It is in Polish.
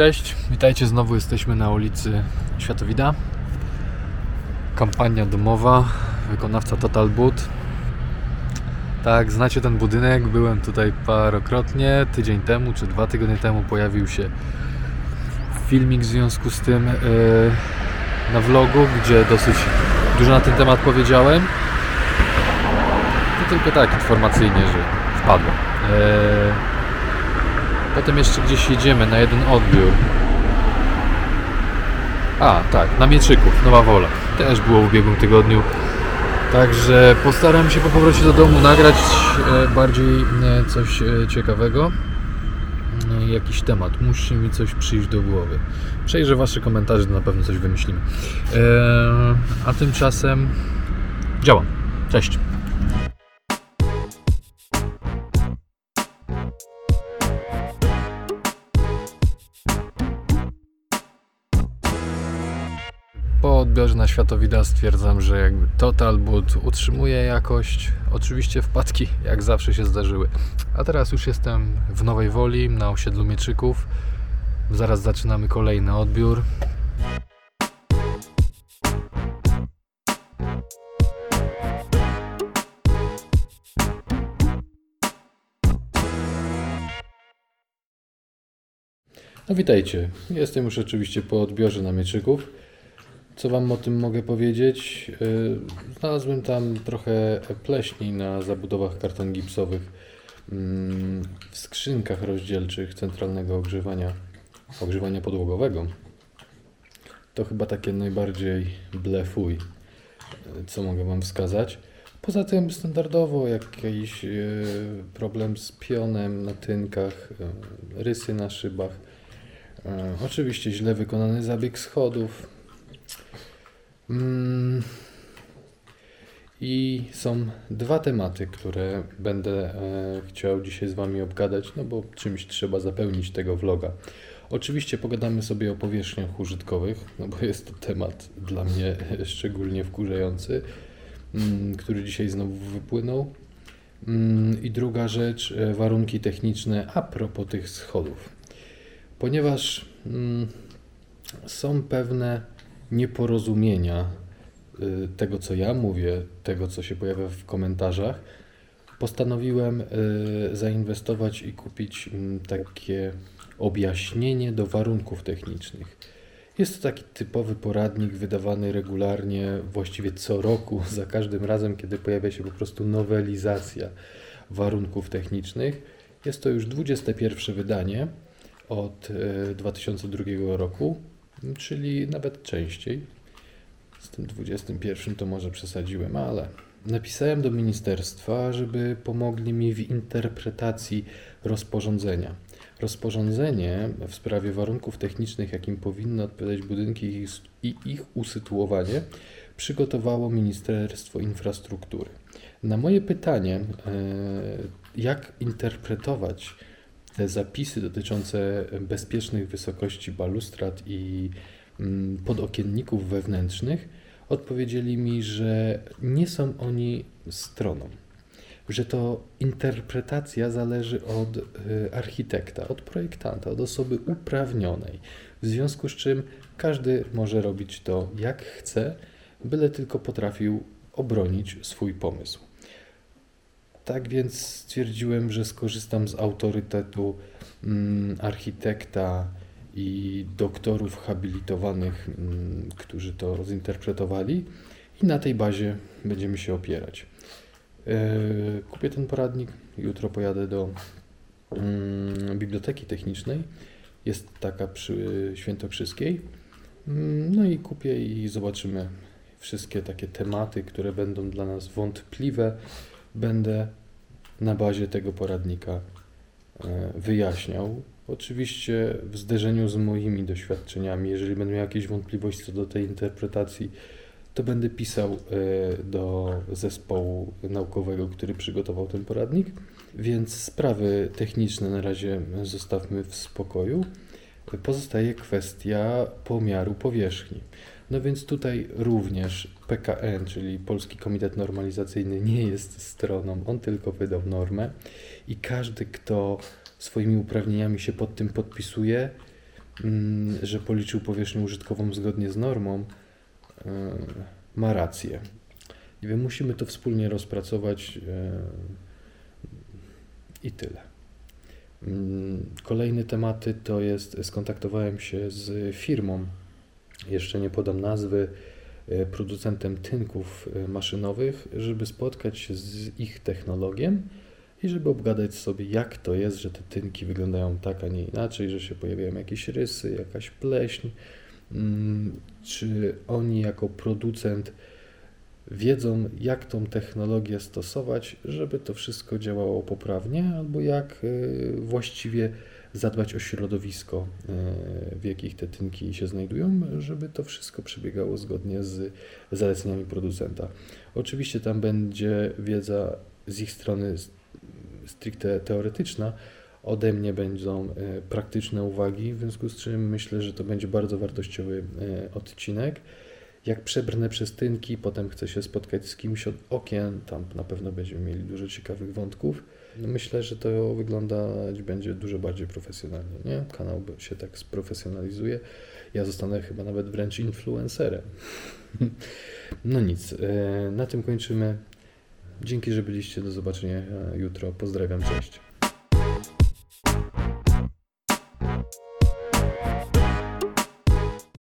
Cześć, witajcie znowu. Jesteśmy na ulicy Światowida. Kampania domowa, wykonawca Total Boot. Tak, znacie ten budynek. Byłem tutaj parokrotnie. Tydzień temu czy dwa tygodnie temu pojawił się filmik w związku z tym yy, na vlogu, gdzie dosyć dużo na ten temat powiedziałem. To tylko tak informacyjnie, że wpadłem. Yy, Potem jeszcze gdzieś jedziemy na jeden odbiór. A, tak, na Mieczyków, Nowa Wola. Też było w ubiegłym tygodniu. Także postaram się po powrocie do domu nagrać e, bardziej e, coś e, ciekawego. Jakiś temat. Musi mi coś przyjść do głowy. Przejrzę Wasze komentarze, to na pewno coś wymyślimy. A tymczasem działam. Cześć. Po odbiorze na Światowida stwierdzam, że jakby Total Boot utrzymuje jakość. Oczywiście wpadki jak zawsze się zdarzyły. A teraz już jestem w Nowej Woli na osiedlu Mieczyków. Zaraz zaczynamy kolejny odbiór. No witajcie. Jestem już oczywiście po odbiorze na Mieczyków. Co Wam o tym mogę powiedzieć? Yy, Znalazłem tam trochę pleśni na zabudowach karton gipsowych mm, w skrzynkach rozdzielczych centralnego ogrzewania, ogrzewania podłogowego. To chyba takie najbardziej blefuj, yy, co mogę Wam wskazać. Poza tym standardowo jakiś yy, problem z pionem na tynkach, rysy na szybach. Oczywiście źle wykonany zabieg schodów, Mm. I są dwa tematy, które będę e, chciał dzisiaj z Wami obgadać, no bo czymś trzeba zapełnić tego vloga. Oczywiście pogadamy sobie o powierzchniach użytkowych, no bo jest to temat dla mnie szczególnie wkurzający, mm, który dzisiaj znowu wypłynął. Mm, I druga rzecz, e, warunki techniczne a propos tych schodów. Ponieważ są pewne nieporozumienia y, tego, co ja mówię, tego, co się pojawia w komentarzach, postanowiłem y, zainwestować i kupić mm, takie objaśnienie do warunków technicznych. Jest to taki typowy poradnik wydawany regularnie, właściwie co roku, za każdym razem, kiedy pojawia się po prostu nowelizacja warunków technicznych. Jest to już 21 wydanie od y, 2002 roku, czyli nawet częściej. Z tym 21 to może przesadziłem, ale napisałem do ministerstwa, żeby pomogli mi w interpretacji rozporządzenia. Rozporządzenie w sprawie warunków technicznych, jakim powinny odpowiadać budynki i ich- usytuowanie, przygotowało Ministerstwo Infrastruktury. Na moje pytanie, e, jak interpretować te zapisy dotyczące bezpiecznych wysokości balustrad i mm, podokienników wewnętrznych, odpowiedzieli mi, że nie są oni stroną, że to interpretacja zależy od y, architekta, od projektanta, od osoby uprawnionej, w związku z czym każdy może robić to jak chce, byle tylko potrafił obronić swój pomysł. Tak więc stwierdziłem, że skorzystam z autorytetu mm, architekta i doktorów habilitowanych, mm, którzy to zinterpretowali, i na tej bazie będziemy się opierać. E, Kupię ten poradnik, jutro pojadę do mm, biblioteki technicznej. Jest taka przy Świętokrzyskiej. No i kupię i zobaczymy wszystkie takie tematy, które będą dla nas wątpliwe. Będę na bazie tego poradnika e, wyjaśniał. Oczywiście w zderzeniu z moimi doświadczeniami, jeżeli będę miał jakieś wątpliwości co do tej interpretacji, to będę pisał e, do zespołu naukowego, który przygotował ten poradnik. Więc sprawy techniczne na razie zostawmy w spokoju. Pozostaje kwestia pomiaru powierzchni. No więc tutaj również PKN, czyli Polski Komitet Normalizacyjny, nie jest stroną, on tylko wydał normę i każdy, kto swoimi uprawnieniami się pod tym podpisuje, mm, że policzył powierzchnię użytkową zgodnie z normą, e, ma rację. I my musimy to wspólnie rozpracować e, i tyle. Mm, Kolejne tematy to jest, skontaktowałem się z firmą, jeszcze nie podam nazwy, e, producentem tynków e, maszynowych, żeby spotkać się z ich technologiem i żeby obgadać sobie, jak to jest, że te tynki wyglądają tak, a nie inaczej, że się pojawiają jakieś rysy, jakaś pleśń. Mm, Czy oni jako producent wiedzą, jak tą technologię stosować, żeby to wszystko działało poprawnie, albo jak y, właściwie zadbać o środowisko, y, w jakich te tynki się znajdują, żeby to wszystko przebiegało zgodnie z zaleceniami producenta. Oczywiście tam będzie wiedza z ich strony stricte teoretyczna, ode mnie będą y, praktyczne uwagi, w związku z czym myślę, że to będzie bardzo wartościowy y, odcinek. Jak przebrnę przez tynki, potem chcę się spotkać z kimś od okien, tam na pewno będziemy mieli dużo ciekawych wątków. No Myślę, że to wyglądać będzie dużo bardziej profesjonalnie, nie? Kanał się tak sprofesjonalizuje. Ja zostanę chyba nawet wręcz influencerem. No nic, e, na tym kończymy. Dzięki, że byliście. Do zobaczenia e, jutro. Pozdrawiam, cześć.